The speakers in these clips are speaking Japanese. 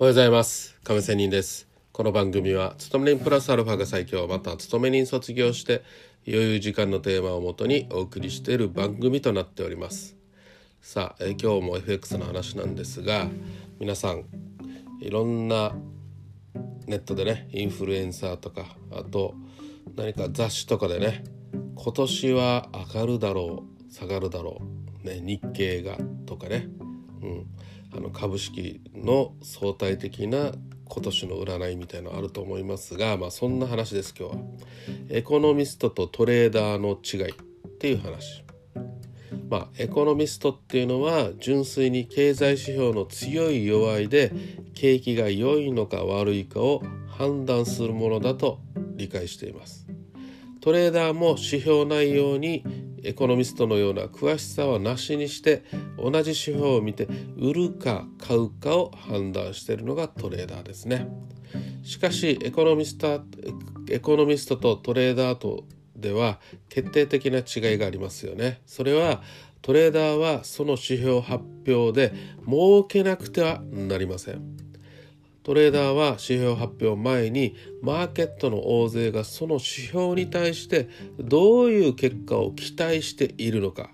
おはようございます。亀仙人です。この番組は勤め人プラスアルファが最強また勤め人卒業して余裕時間のテーマをもとにお送りしている番組となっております。さあ、え今日も FX の話なんですが皆さんいろんなネットでねインフルエンサーとかあと何か雑誌とかでね今年は上がるだろう下がるだろう、ね、日経がとかね、うん、あの株式の相対的な今年の占いみたいのあると思いますが、まあ、そんな話です今日は。エコノミストとトレーダーの違いっていう話。まあ、エコノミストっていうのは純粋に経済指標の強い弱いで景気が良いのか悪いかを判断するものだと理解しています。トレーダーも指標内容にエコノミストのような詳しさはなしにして同じ指標を見て売るか買うかを判断しているのがトレーダーですね。しかしエコノミストエコノミストとトレーダーとでは決定的な違いがありますよね。それはトレーダーはその指標発表で儲けなくてはなりません。トレーダーは指標発表前にマーケットの大勢がその指標に対してどういう結果を期待しているのか。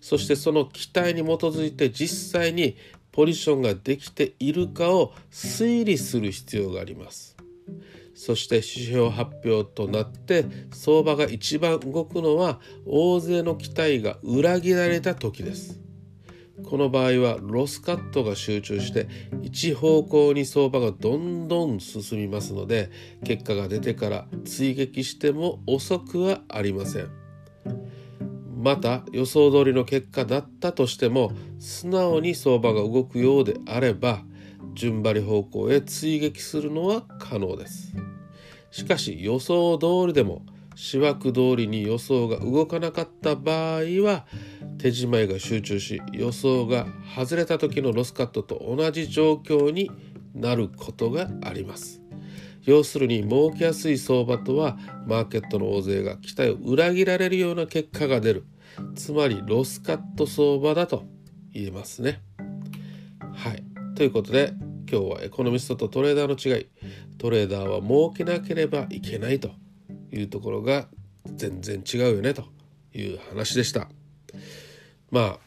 そしてその期待に基づいて実際にポジションができているかを推理する必要があります。そして指標発表となって相場が一番動くのは大勢の期待が裏切られた時です。この場合はロスカットが集中して一方向に相場がどんどん進みますので結果が出てから追撃しても遅くはありません。また予想通りの結果だったとしても素直に相場が動くようであれば順張り方向へ追撃するのは可能です。しかし予想通りでも思惑通りに予想が動かなかった場合は手仕舞いが集中し予想が外れた時のロスカットと同じ状況になることがあります。要するに儲けやすい相場とはマーケットの大勢が期待を裏切られるような結果が出る。つまりロスカット相場だと言えますね。はい。ということで今日はエコノミストとトレーダーの違い。トレーダーは儲けなければいけないと。いうところが全然違うよねという話でした。まあ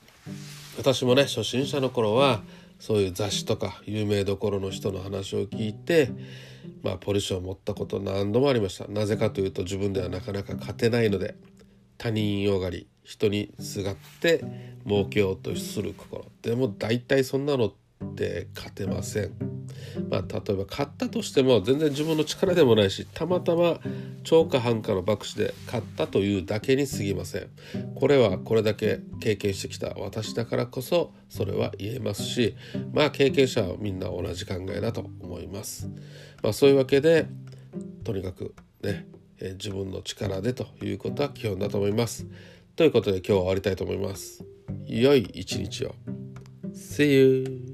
私もね初心者の頃はそういう雑誌とか有名どころの人の話を聞いてまあポジションを持ったこと何度もありましたなぜかというと自分ではなかなか勝てないので他人よがり人にすがって儲けようとする心でも大体そんなのって勝てませんまあ、例えば買ったとしても全然自分の力でもないしたまたま超過半価の博打で買ったというだけに過ぎません。これはこれだけ経験してきた私だからこそそれは言えますしまあ経験者はみんな同じ考えだと思います、まあ、そういうわけでとにかくねえ自分の力でということは基本だと思います。ということで今日は終わりたいと思います。良い一日を。See you!